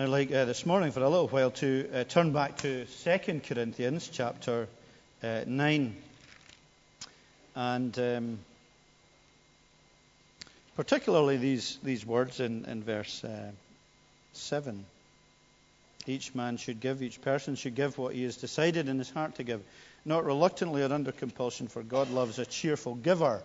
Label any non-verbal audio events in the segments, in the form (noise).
I'd like uh, this morning for a little while to uh, turn back to 2 Corinthians chapter uh, 9. And um, particularly these, these words in, in verse uh, 7. Each man should give, each person should give what he has decided in his heart to give, not reluctantly or under compulsion, for God loves a cheerful giver.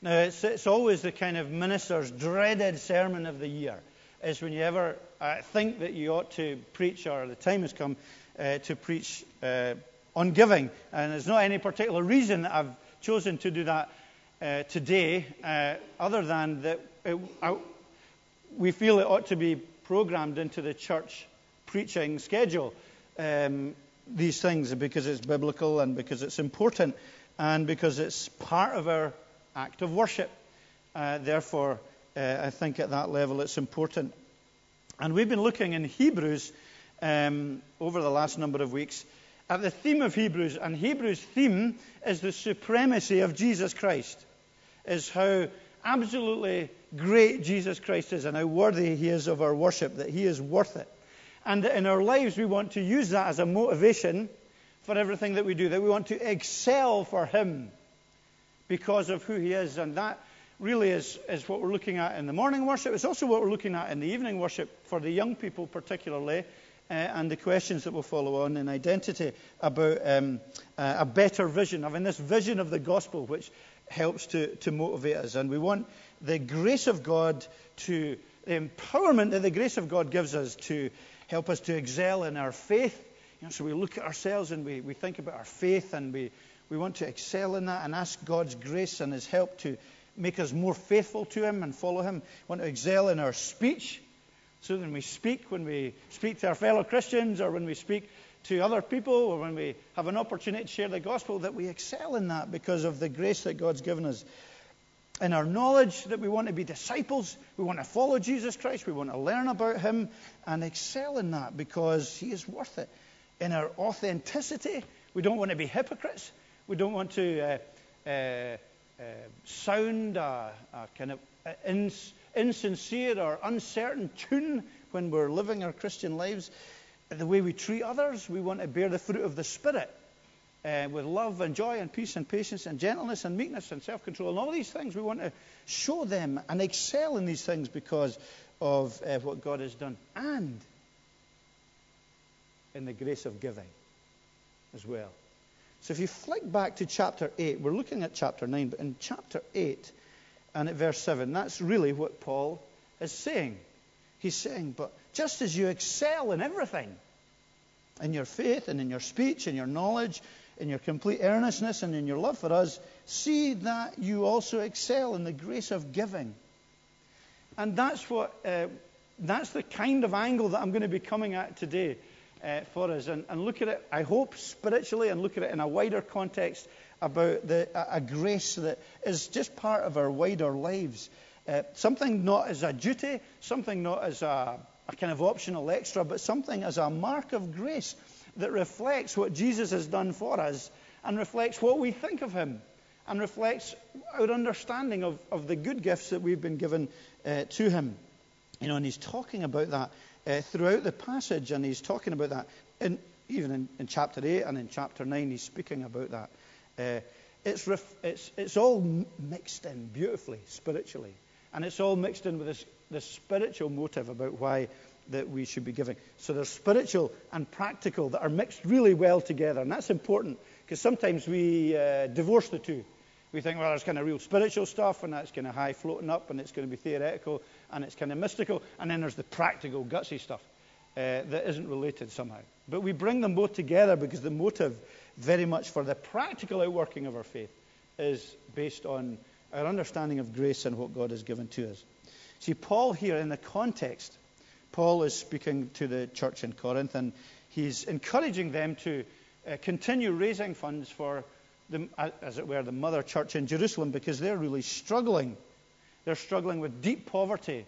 Now, it's, it's always the kind of minister's dreaded sermon of the year is when you ever uh, think that you ought to preach, or the time has come uh, to preach uh, on giving. And there's not any particular reason that I've chosen to do that uh, today, uh, other than that it, we feel it ought to be programmed into the church preaching schedule. Um, these things because it's biblical and because it's important and because it's part of our act of worship. Uh, therefore, uh, I think at that level it's important. And we've been looking in Hebrews um, over the last number of weeks at the theme of Hebrews. And Hebrews' theme is the supremacy of Jesus Christ, is how absolutely great Jesus Christ is and how worthy he is of our worship, that he is worth it. And that in our lives, we want to use that as a motivation for everything that we do, that we want to excel for him because of who he is. And that really is, is what we're looking at in the morning worship. It's also what we're looking at in the evening worship for the young people, particularly, uh, and the questions that will follow on in identity about um, uh, a better vision, having this vision of the gospel, which helps to, to motivate us. And we want the grace of God to, the empowerment that the grace of God gives us to help us to excel in our faith. You know, so we look at ourselves and we, we think about our faith and we, we want to excel in that and ask God's grace and His help to make us more faithful to Him and follow Him. We want to excel in our speech so when we speak, when we speak to our fellow Christians or when we speak to other people or when we have an opportunity to share the gospel, that we excel in that because of the grace that God's given us. In our knowledge that we want to be disciples, we want to follow Jesus Christ, we want to learn about Him and excel in that because He is worth it. In our authenticity, we don't want to be hypocrites. We don't want to uh, uh, sound a, a, kind of ins, insincere or uncertain tune when we're living our Christian lives. The way we treat others, we want to bear the fruit of the Spirit uh, with love and joy and peace and patience and gentleness and meekness and self control and all these things. We want to show them and excel in these things because of uh, what God has done and in the grace of giving as well. So if you flick back to chapter 8, we're looking at chapter 9, but in chapter 8 and at verse 7, that's really what Paul is saying. He's saying, but just as you excel in everything, in your faith and in your speech and your knowledge, in your complete earnestness and in your love for us, see that you also excel in the grace of giving. And that's what uh, that's the kind of angle that I'm going to be coming at today uh, for us and, and, look at it, I hope, spiritually and look at it in a wider context about the, a, a grace that is just part of our wider lives. Uh, something not as a duty, something not as a, a kind of optional extra, but something as a mark of grace that reflects what Jesus has done for us and reflects what we think of him and reflects our understanding of, of the good gifts that we've been given uh, to him. You know, and he's talking about that uh, throughout the passage, and he's talking about that. In, even in, in, chapter 8 and in chapter 9, he's speaking about that. Uh, it's, ref, it's, it's all mixed in beautifully, spiritually. And it's all mixed in with this, this spiritual motive about why that we should be giving. So there's spiritual and practical that are mixed really well together. And that's important because sometimes we uh, divorce the two. We think, well, there's kind of real spiritual stuff, and that's kind of high floating up, and it's going to be theoretical, and it's kind of mystical. And then there's the practical, gutsy stuff uh, that isn't related somehow. But we bring them both together because the motive, very much for the practical outworking of our faith, is based on our understanding of grace and what God has given to us. See, Paul here in the context, Paul is speaking to the church in Corinth, and he's encouraging them to uh, continue raising funds for the, as it were, the mother church in Jerusalem because they're really struggling. They're struggling with deep poverty,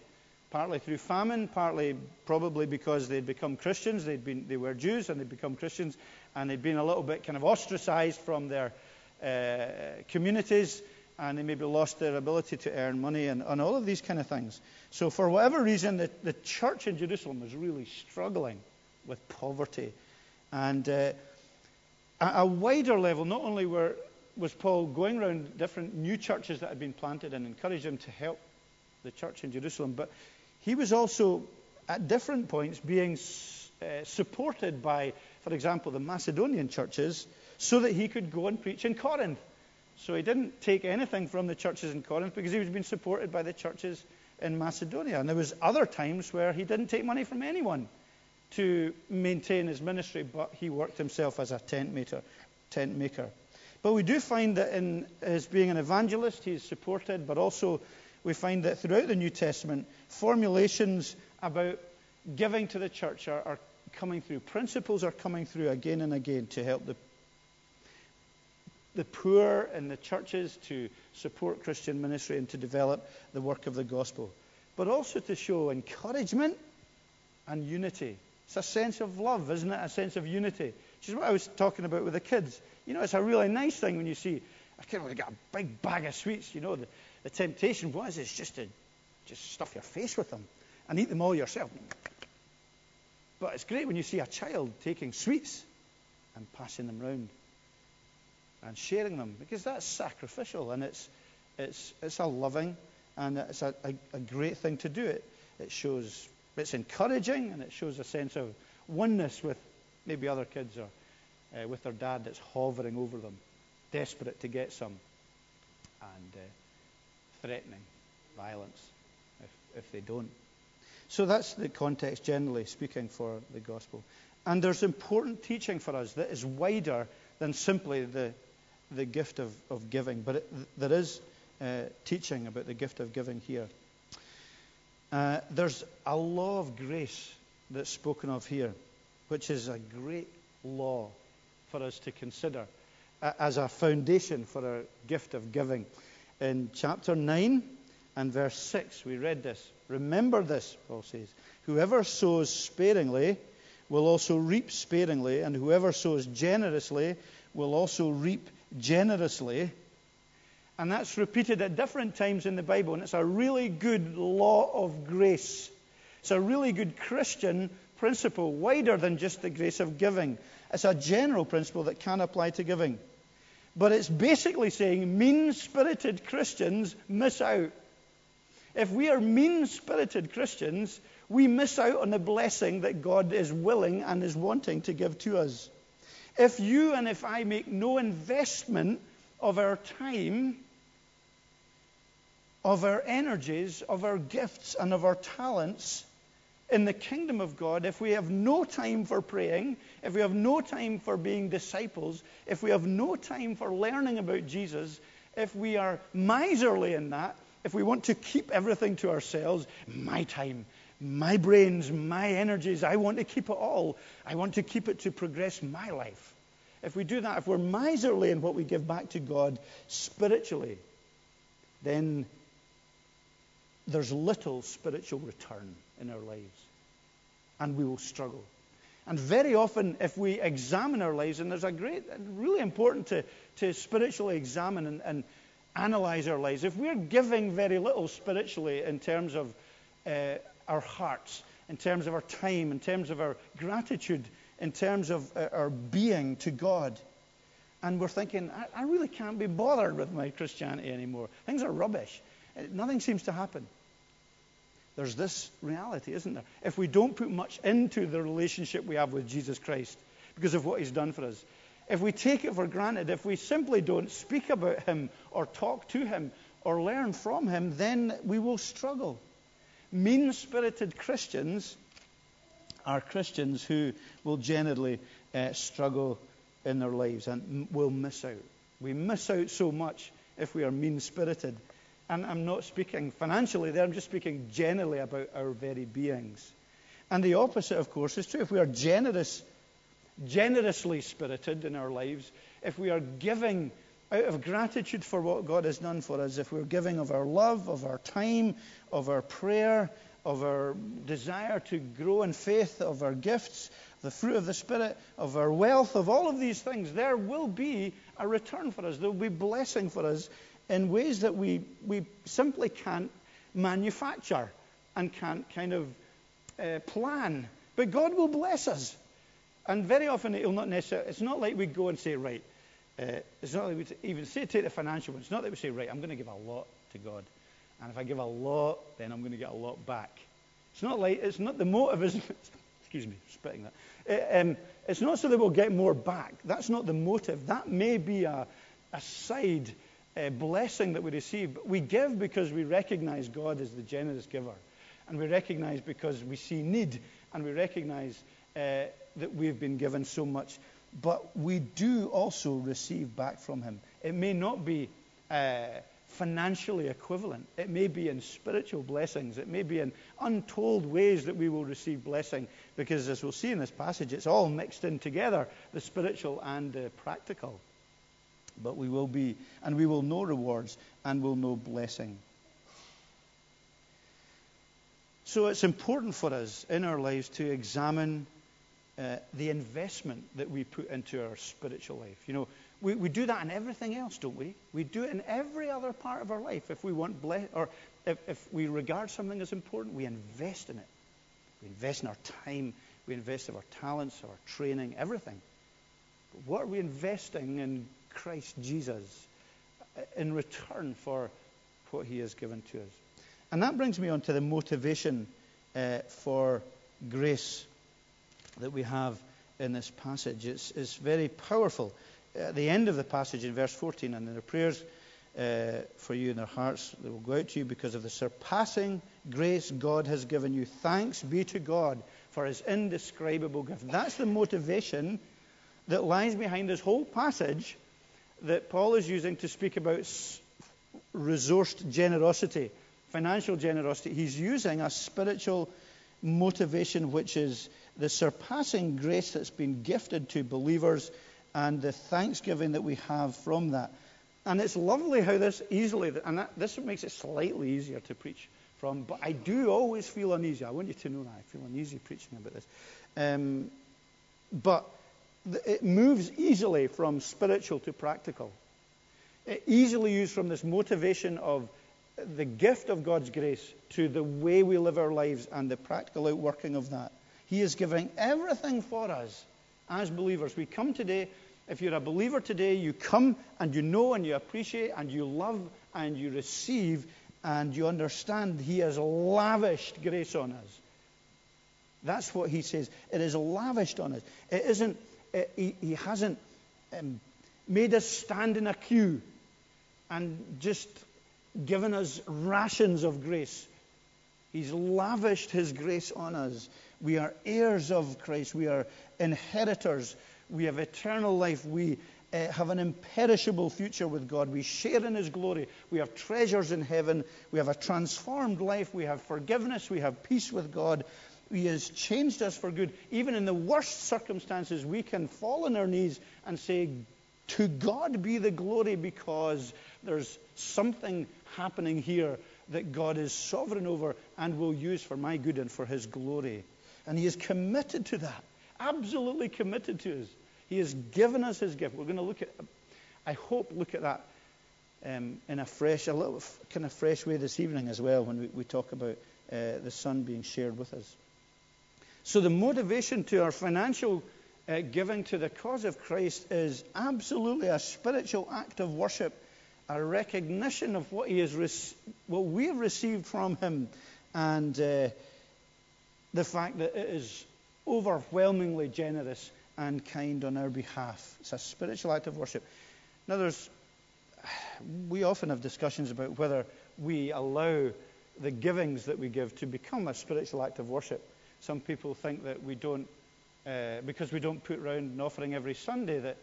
partly through famine, partly probably because they'd become Christians. They'd been, they were Jews and they'd become Christians, and they'd been a little bit kind of ostracized from their uh, communities. and they maybe lost their ability to earn money and, and all of these kind of things. So, for whatever reason, the, the church in Jerusalem was really struggling with poverty. And uh, at a wider level, not only were, was Paul going around different new churches that had been planted and encouraged them to help the church in Jerusalem, but he was also at different points being uh, supported by, for example, the Macedonian churches so that he could go and preach in Corinth. So he didn't take anything from the churches in Corinth because he was being supported by the churches in Macedonia. And there was other times where he didn't take money from anyone to maintain his ministry, but he worked himself as a tent maker. Tent maker. But we do find that in his being an evangelist, he's supported, but also we find that throughout the New Testament, formulations about giving to the church are, are coming through. Principles are coming through again and again to help the the poor in the churches to support Christian ministry and to develop the work of the gospel, but also to show encouragement and unity. It's a sense of love, isn't it? A sense of unity, which is what I was talking about with the kids. You know, it's a really nice thing when you see a kid with a big bag of sweets. You know, the, the temptation was is just to just stuff your face with them and eat them all yourself. But it's great when you see a child taking sweets and passing them round and sharing them because that's sacrificial and it's, it's, it's a loving and it's a, a, a great thing to do. It, it shows, it's encouraging and it shows a sense of oneness with maybe other kids or uh, with their dad that's hovering over them, desperate to get some and uh, threatening violence if, if they don't. So that's the context, generally speaking, for the gospel. And there's important teaching for us that is wider than simply the the gift of, of giving, but it, there is uh, teaching about the gift of giving here. Uh, there's a law of grace that's spoken of here, which is a great law for us to consider uh, as a foundation for our gift of giving. In chapter 9 and verse 6, we read this. Remember this, Paul says. Whoever sows sparingly will also reap sparingly, and whoever sows generously will also reap generously. And that's repeated at different times in the Bible. And it's a really good law of grace. It's a really good Christian principle, wider than just the grace of giving. It's a general principle that can apply to giving. But it's basically saying mean spirited Christians miss out. If we are mean spirited Christians, we miss out on the blessing that God is willing and is wanting to give to us. If you and if I make no investment of our time, of our energies, of our gifts, and of our talents in the kingdom of God, if we have no time for praying, if we have no time for being disciples, if we have no time for learning about Jesus, if we are miserly in that, if we want to keep everything to ourselves, my time, my brains, my energies, I want to keep it all. I want to keep it to progress my life. If we do that, if we're miserly in what we give back to God spiritually, then there's little spiritual return in our lives. And we will struggle. And very often, if we examine our lives, and there's a great, really important to, to spiritually examine and, and analyze our lives. If we're giving very little spiritually in terms of uh, our hearts, in terms of our time, in terms of our gratitude, in terms of uh, our being to God. And we're thinking, I, I really can't be bothered with my Christianity anymore. Things are rubbish. Nothing seems to happen. There's this reality, isn't there? If we don't put much into the relationship we have with Jesus Christ because of what he's done for us, if we take it for granted, if we simply don't speak about him or talk to him or learn from him, then we will struggle mean spirited Christians are Christians who will generally uh, struggle in their lives and will miss out. We miss out so much if we are mean spirited. And I'm not speaking financially there, I'm just speaking generally about our very beings. And the opposite, of course, is true. If we are generous, generously spirited in our lives, if we are giving out of gratitude for what God has done for us, if we're giving of our love, of our time, of our prayer, of our desire to grow in faith, of our gifts, the fruit of the Spirit, of our wealth, of all of these things, there will be a return for us. There will be blessing for us in ways that we, we simply can't manufacture and can't kind of uh, plan. But God will bless us. And very often it'll not necessarily, it's not like we go and say, right, uh, it's not like we even say, take the financial one. It's not that we say, right, I'm going to give a lot to God. And if I give a lot, then I'm going to get a lot back. It's not like, it's not the motive, is (laughs) excuse me, spitting that. It, uh, um, it's not so that we'll get more back. That's not the motive. That may be a, a side uh, blessing that we receive. But we give because we recognize God as the generous giver. And we recognize because we see need. And we recognize uh, that we've been given so much. But we do also receive back from Him. It may not be uh, financially equivalent. It may be in spiritual blessings. It may be in untold ways that we will receive blessing. Because as we'll see in this passage, it's all mixed in together the spiritual and the practical. But we will be, and we will know rewards and will know blessing. So it's important for us in our lives to examine uh, the investment that we put into our spiritual life. You know, we, we do that in everything else, don't we? We do it in every other part of our life. If we want bless, or if, if we regard something as important, we invest in it. We invest in our time. We invest in our talents, our training, everything. But what are we investing in Christ Jesus uh, in return for what He has given to us? And that brings me on to the motivation uh, for grace that we have in this passage. It's, it's very powerful. At the end of the passage in verse 14, and in their prayers uh, for you in their hearts, they will go out to you because of the surpassing grace God has given you. Thanks be to God for his indescribable gift. That's the motivation that lies behind this whole passage that Paul is using to speak about resourced generosity, financial generosity. He's using a spiritual motivation which is the surpassing grace that's been gifted to believers and the thanksgiving that we have from that. And it's lovely how this easily, and that, this makes it slightly easier to preach from, but I do always feel uneasy. I want you to know that. I feel uneasy preaching about this. Um, but it moves easily from spiritual to practical. It easily used from this motivation of the gift of God's grace to the way we live our lives and the practical outworking of that. He is giving everything for us as believers. We come today, if you're a believer today, you come and you know and you appreciate and you love and you receive and you understand He has lavished grace on us. That's what He says. It is lavished on us. It isn't, it, he, he, hasn't um, made us stand in a queue and just given us rations of grace. He's lavished His grace on us. We are heirs of Christ. We are inheritors. We have eternal life. We uh, have an imperishable future with God. We share in His glory. We have treasures in heaven. We have a transformed life. We have forgiveness. We have peace with God. He has changed us for good. Even in the worst circumstances, we can fall on our knees and say, To God be the glory because there's something happening here that God is sovereign over and will use for my good and for His glory. And He is committed to that, absolutely committed to us. He has given us His gift. We're going to look at, I hope, look at that um, in a fresh, a little kind of fresh way this evening as well when we, we talk about uh, the Son being shared with us. So the motivation to our financial uh, giving to the cause of Christ is absolutely a spiritual act of worship, a recognition of what He has, re- what we have received from Him, and uh, the fact that it is overwhelmingly generous and kind on our behalf. It's a spiritual act of worship. Now, there's, we often have discussions about whether we allow the givings that we give to become a spiritual act of worship. Some people think that we don't, uh, because we don't put round an offering every Sunday, that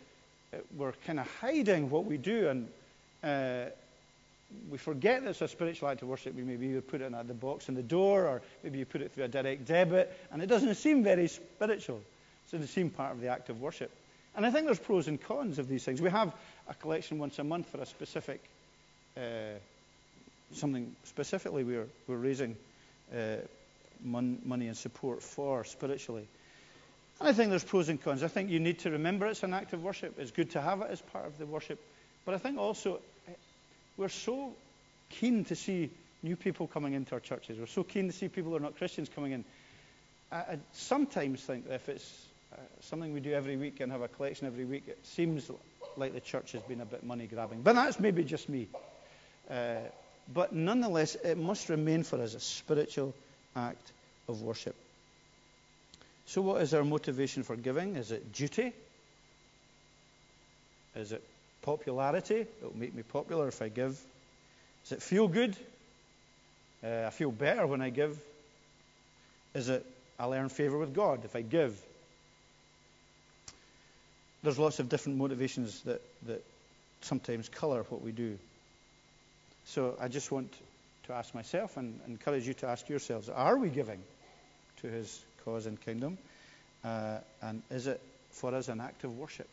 we're kind of hiding what we do and uh, we forget that it's a spiritual act of worship. We maybe you put it in the box in the door, or maybe you put it through a direct debit, and it doesn't seem very spiritual. So it doesn't seem part of the act of worship. And I think there's pros and cons of these things. We have a collection once a month for a specific, uh, something specifically we're, we're raising uh, mon- money and support for spiritually. And I think there's pros and cons. I think you need to remember it's an act of worship. It's good to have it as part of the worship. But I think also we're so keen to see new people coming into our churches. We're so keen to see people who are not Christians coming in. I, I sometimes think if it's uh, something we do every week and have a collection every week, it seems like the church has been a bit money grabbing. But that's maybe just me. Uh, but nonetheless, it must remain for us a spiritual act of worship. So, what is our motivation for giving? Is it duty? Is it popularity? It will make me popular if I give. Does it feel good? Uh, I feel better when I give. Is it I'll earn favor with God if I give? There's lots of different motivations that, that sometimes color what we do. So I just want to ask myself and encourage you to ask yourselves are we giving to his cause and kingdom? Uh, and is it for us an act of worship?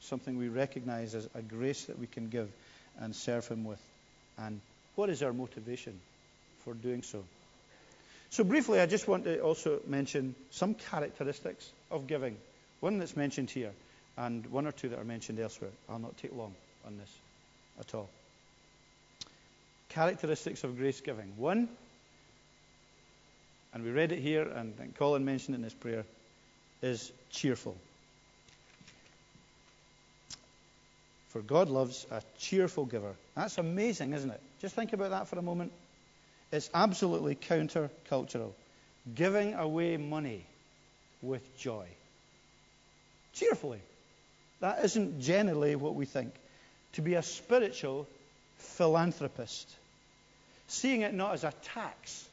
Something we recognize as a grace that we can give and serve him with? And what is our motivation for doing so? So, briefly, I just want to also mention some characteristics of giving. One that's mentioned here, and one or two that are mentioned elsewhere. I'll not take long on this at all. Characteristics of grace giving. One, and we read it here, and Colin mentioned it in his prayer, is cheerful. For God loves a cheerful giver. That's amazing, isn't it? Just think about that for a moment. It's absolutely counter-cultural. Giving away money with joy. Cheerfully. That isn't generally what we think. To be a spiritual philanthropist. Seeing it not as a tax,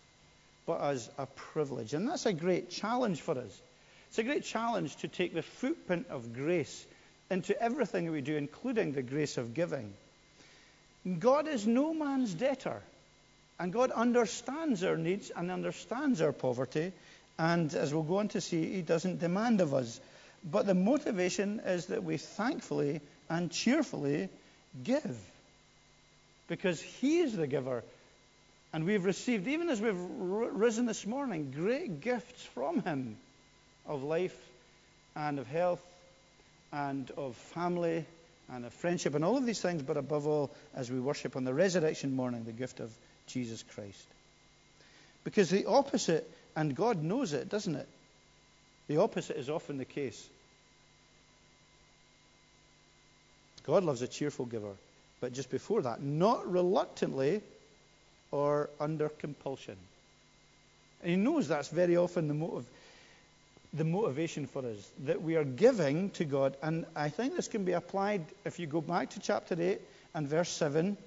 but as a privilege. And that's a great challenge for us. It's a great challenge to take the footprint of grace into everything we do, including the grace of giving. God is no man's debtor. And God understands our needs and understands our poverty. And as we'll go on to see, He doesn't demand of us. But the motivation is that we thankfully and cheerfully give. Because He is the giver. And we've received, even as we've risen this morning, great gifts from Him of life and of health and of family and of friendship and all of these things, but above all, as we worship on the resurrection morning, the gift of Jesus Christ. Because the opposite, and God knows it, doesn't it? The opposite is often the case. God loves a cheerful giver, but just before that, not reluctantly or under compulsion. And He knows that's very often the motive the motivation for us, that we are giving to God. And I think this can be applied if you go back to chapter 8 and verse 7,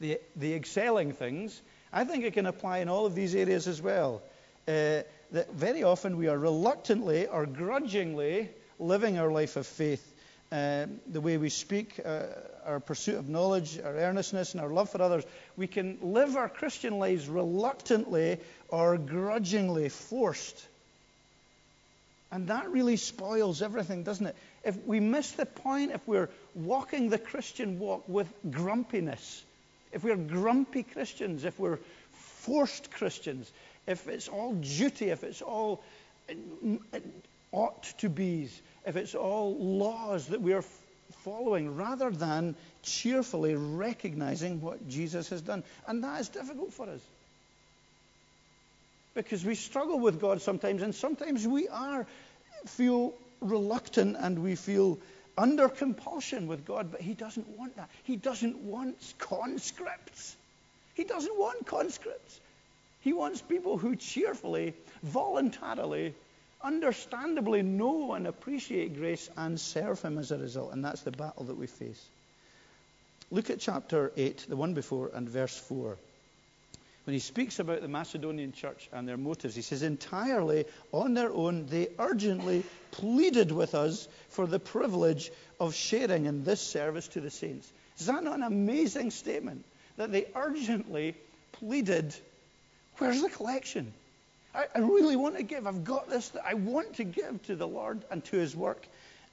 the, the excelling things. I think it can apply in all of these areas as well. Uh, that very often we are reluctantly or grudgingly living our life of faith. Uh, the way we speak, uh, our pursuit of knowledge, our earnestness, and our love for others, we can live our Christian lives reluctantly or grudgingly, forced and that really spoils everything, doesn't it? If we miss the point, if we're walking the Christian walk with grumpiness, if we're grumpy Christians, if we're forced Christians, if it's all duty, if it's all ought to be's, if it's all laws that we're following, rather than cheerfully recognizing what Jesus has done. And that is difficult for us. Because we struggle with God sometimes, and sometimes we are feel reluctant and we feel under compulsion with God, but He doesn't want that. He doesn't want conscripts. He doesn't want conscripts. He wants people who cheerfully, voluntarily, understandably know and appreciate grace and serve Him as a result. And that's the battle that we face. Look at chapter 8, the one before, and verse 4 when he speaks about the Macedonian church and their motives, he says, entirely on their own, they urgently pleaded with us for the privilege of sharing in this service to the saints. Is that not an amazing statement? That they urgently pleaded, Where's the collection? I, I really want to give. I've got this. I want to give to the Lord and to his work.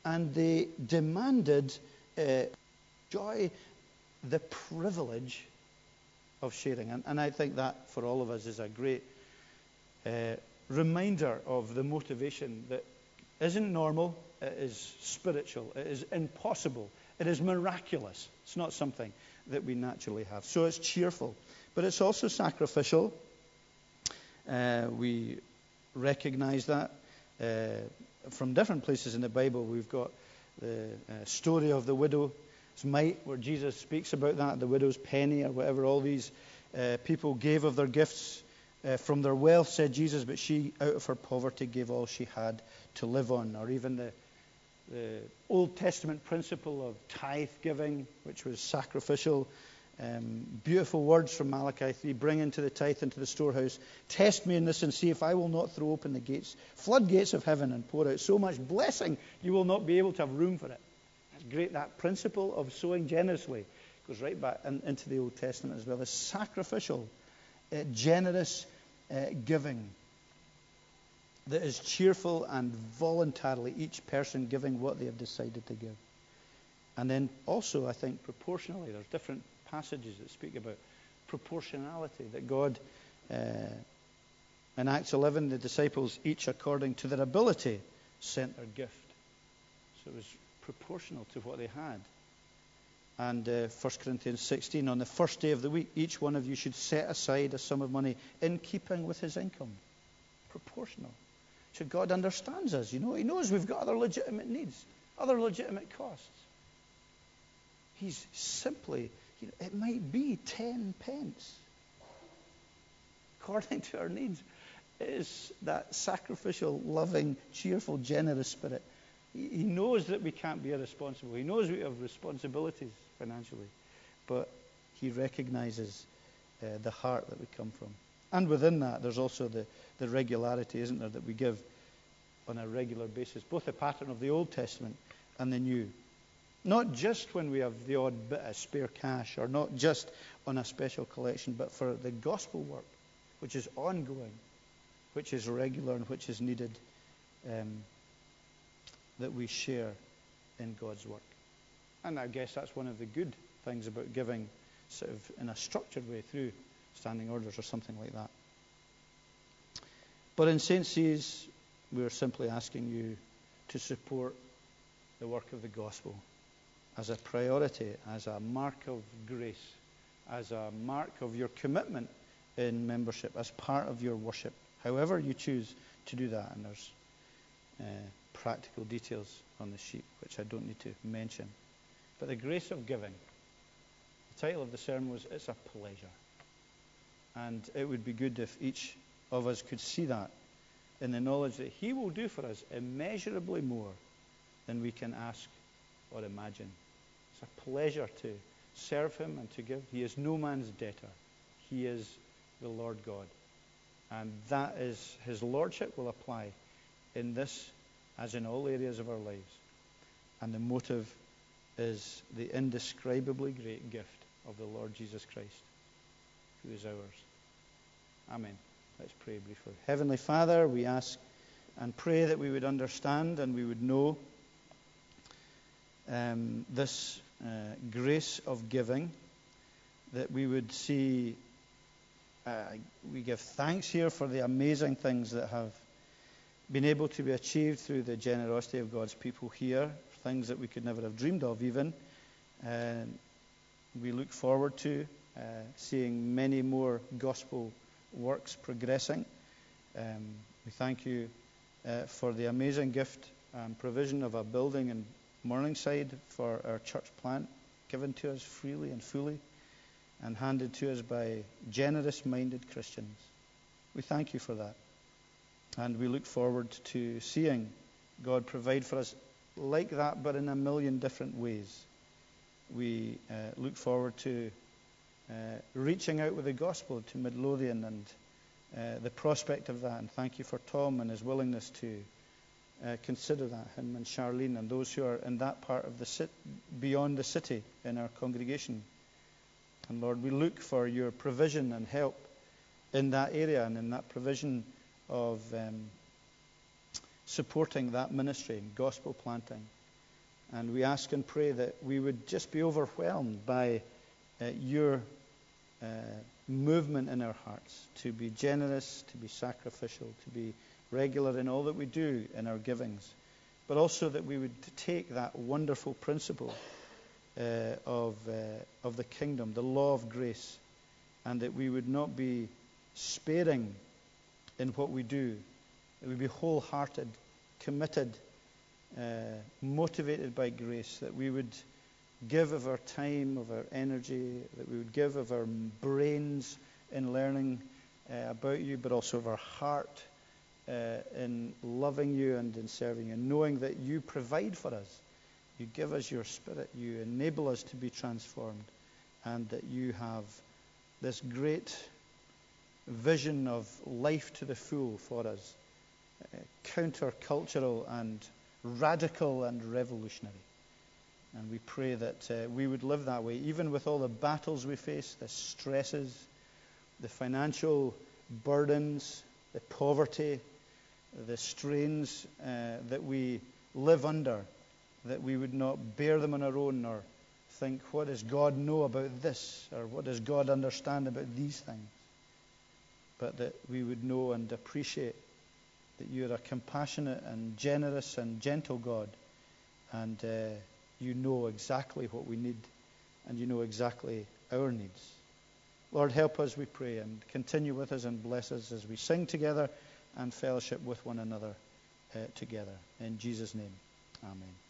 And they demanded uh, joy, the privilege of sharing. And, and I think that for all of us is a great uh, reminder of the motivation that isn't normal, it is spiritual, it is impossible, It is miraculous. It's not something that we naturally have. So it's cheerful, but it's also sacrificial. Uh, we recognize that uh, from different places in the Bible. We've got the uh, story of the widow's mite, where Jesus speaks about that, the widow's penny, or whatever. All these uh, people gave of their gifts uh, from their wealth, said Jesus, but she, out of her poverty, gave all she had to live on. Or even the, the Old Testament principle of tithe giving, which was sacrificial. Um, beautiful words from Malachi 3 bring into the tithe into the storehouse. Test me in this and see if I will not throw open the gates, floodgates of heaven, and pour out so much blessing you will not be able to have room for it. That's great. That principle of sowing generously goes right back in, into the Old Testament as well as sacrificial, uh, generous uh, giving that is cheerful and voluntarily, each person giving what they have decided to give. And then also, I think, proportionally, there's different passages that speak about proportionality, that God, uh, in Acts 11, the disciples, each according to their ability, sent their gift. So it was proportional to what they had. And uh, 1 Corinthians 16, on the first day of the week, each one of you should set aside a sum of money in keeping with his income. Proportional. So God understands us, you know. He knows we've got other legitimate needs, other legitimate costs. He's simply you know, it might be 10 pence. According to our needs, it is that sacrificial, loving, cheerful, generous spirit. He knows that we can't be irresponsible. He knows we have responsibilities financially. But he recognizes uh, the heart that we come from. And within that, there's also the, the regularity, isn't there, that we give on a regular basis, both the pattern of the Old Testament and the New. Not just when we have the odd bit of spare cash or not just on a special collection, but for the gospel work, which is ongoing, which is regular, and which is needed um, that we share in God's work. And I guess that's one of the good things about giving sort of in a structured way through standing orders or something like that. But in St. C's, we're simply asking you to support the work of the gospel as a priority, as a mark of grace, as a mark of your commitment in membership, as part of your worship, however you choose to do that. And there's uh, practical details on the sheet, which I don't need to mention. But the grace of giving, the title of the sermon was It's a Pleasure. And it would be good if each of us could see that in the knowledge that He will do for us immeasurably more than we can ask or imagine. It's a pleasure to serve him and to give. He is no man's debtor. He is the Lord God. And that is, his lordship will apply in this as in all areas of our lives. And the motive is the indescribably great gift of the Lord Jesus Christ, who is ours. Amen. Let's pray briefly. Heavenly Father, we ask and pray that we would understand and we would know um, this uh, grace of giving, that we would see, uh, we give thanks here for the amazing things that have been able to be achieved through the generosity of God's people here, things that we could never have dreamed of, even. And we look forward to uh, seeing many more gospel works progressing. Um, we thank you uh, for the amazing gift and provision of a building in Morningside for our church plant, given to us freely and fully, and handed to us by generous minded Christians. We thank you for that. And we look forward to seeing God provide for us like that, but in a million different ways. We uh, look forward to uh, reaching out with the gospel to Midlothian and uh, the prospect of that. And thank you for Tom and his willingness to uh, consider that, him and Charlene and those who are in that part of the city, beyond the city in our congregation. And Lord, we look for your provision and help in that area and in that provision of um, supporting that ministry and gospel planting. And we ask and pray that we would just be overwhelmed by uh, your uh, movement in our hearts to be generous, to be sacrificial, to be regular in all that we do in our givings, but also that we would take that wonderful principle uh, of, uh, of the kingdom, the law of grace, and that we would not be sparing in what we do, that we be wholehearted, committed, uh, motivated by grace, that we would give of our time, of our energy, that we would give of our brains in learning uh, about you, but also of our heart uh, in loving you and in serving you, knowing that you provide for us. You give us your spirit. You enable us to be transformed. And that you have this great vision of life to the full for us, uh, countercultural and radical and revolutionary. And we pray that uh, we would live that way, even with all the battles we face, the stresses, the financial burdens, the poverty, the strains uh, that we live under, that we would not bear them on our own or think, what does God know about this? Or what does God understand about these things? But that we would know and appreciate that you are a compassionate and generous and gentle God. And uh, you know exactly what we need, and you know exactly our needs. Lord, help us, we pray, and continue with us and bless us as we sing together and fellowship with one another uh, together. In Jesus' name, amen.